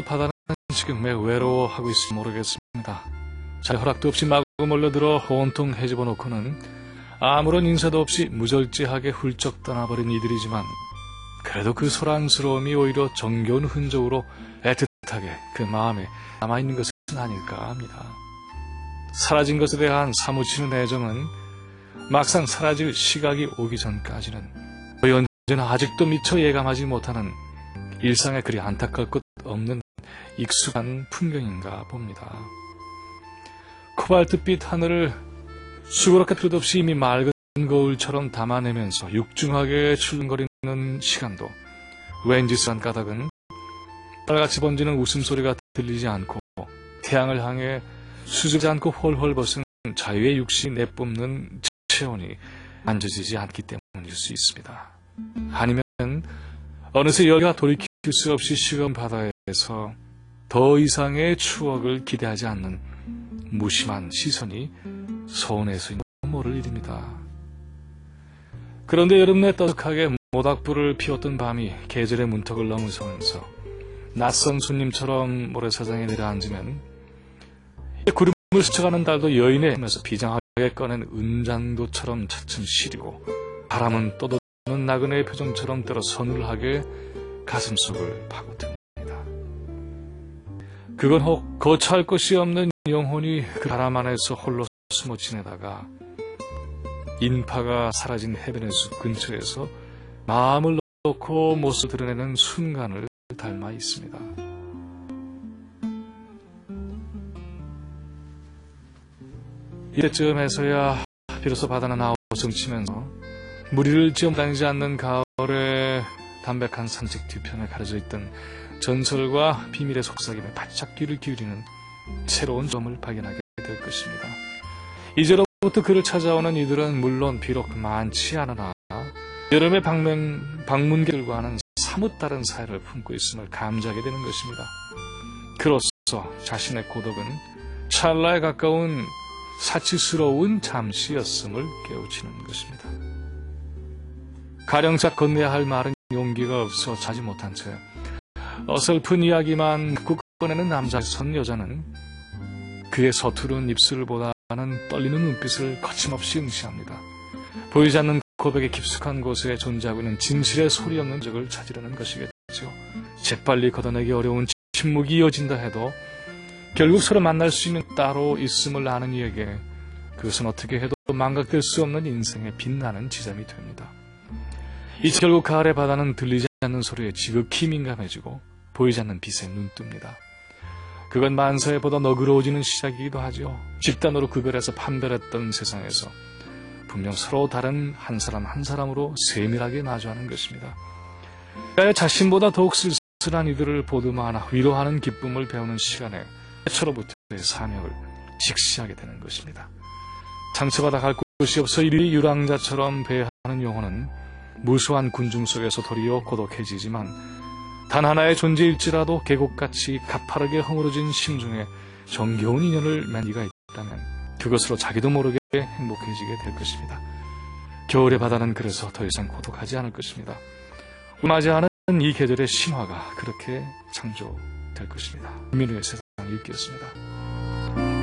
바다는 지금 매우 외로워하고 있을지 모르겠습니다. 잘 허락도 없이 마구 몰려들어 온통 해집어 놓고는 아무런 인사도 없이 무절제하게 훌쩍 떠나버린 이들이지만 그래도 그 소란스러움이 오히려 정겨운 흔적으로 애틋하게 그 마음에 남아있는 것은 아닐까 합니다. 사라진 것에 대한 사무치는 애정은 막상 사라질 시각이 오기 전까지는 거의 언제나 아직도 미처 예감하지 못하는 일상에 그리 것 없는 익숙한 풍경인가 봅니다. 코발트빛 하늘을 수그럽게 끝없이 이미 맑은 거울처럼 담아내면서 육중하게 출렁거리는 시간도 왠지 싼 까닭은 딸같이 번지는 웃음소리가 들리지 않고 태양을 향해 수줍지 않고 홀홀 벗은 자유의 육시 내뿜는 체온이 만져지지 않기 때문일 수 있습니다. 아니면 어느새 여기가 돌이킬 수 없이 식은 바다에서 더 이상의 추억을 기대하지 않는 무심한 시선이 서운해서 모를 일입니다. 그런데 여름내 떠덕하게 모닥불을 피웠던 밤이 계절의 문턱을 넘으면서 낯선 손님처럼 모래사장에 내려앉으면 구름을 스쳐가는 달도 여인의 하면서 비장하게 꺼낸 은장도처럼 차츰 시리고 바람은 떠도는 나그네의 표정처럼 때로 서늘하게 가슴속을 파고듭니다. 그건 혹 거처할 것이 없는 영혼이 그 바람 안에서 홀로 숨어 지내다가 인파가 사라진 해변의 숲 근처에서 마음을 놓고 모습을 드러내는 순간을 닮아 있습니다. 이때쯤에서야 비로소 바다는 아우성 치면서 무리를 지어 다니지 않는 가을의 담백한 산책 뒤편에 가려져 있던 전설과 비밀의 속삭임에 바짝 귀를 기울이는 새로운 점을 발견하게 될 것입니다. 이제로부터 그를 찾아오는 이들은 물론 비록 많지 않으나 여름의 방문, 방문객들과는 사뭇 다른 사이를 품고 있음을 감지하게 되는 것입니다. 그로써 자신의 고독은 찰나에 가까운 사치스러운 잠시였음을 깨우치는 것입니다. 가령샷 건네야 할 말은 용기가 없어 자지 못한 채 어설픈 이야기만 꾹 꺼내는 남자 선 여자는 그의 서투른 입술을 보다는 떨리는 눈빛을 거침없이 응시합니다. 보이지 않는 고백의 깊숙한 곳에 존재하고 있는 진실의 소리 없는 적을 찾으려는 것이겠죠. 재빨리 걷어내기 어려운 침묵이 이어진다 해도 결국 서로 만날 수 있는 따로 있음을 아는 이에게 그것은 어떻게 해도 망각될 수 없는 인생의 빛나는 지점이 됩니다. 이 결국 가을의 바다는 들리지 않는 소리에 지극히 민감해지고 보이지 않는 빛에 눈뜹니다. 그건 만사에 보다 너그러워지는 시작이기도 하죠. 집단으로 구별해서 판별했던 세상에서 분명 서로 다른 한 사람 한 사람으로 세밀하게 마주하는 것입니다. 자신보다 더욱 쓸쓸한 이들을 보듬어 하나 위로하는 기쁨을 배우는 시간에 최초로부터의 사명을 직시하게 되는 것입니다. 상처받아 갈 곳이 없어 이리 유랑자처럼 배하는 영혼은 무수한 군중 속에서 도리어 고독해지지만 단 하나의 존재일지라도 계곡같이 가파르게 허물어진 심중에 정겨운 인연을 맺은 이가 있다면 그것으로 자기도 모르게 행복해지게 될 것입니다. 겨울의 바다는 그래서 더 이상 고독하지 않을 것입니다. 맞이하는 이 계절의 신화가 그렇게 창조될 것입니다. 민우의 세상 읽겠습니다.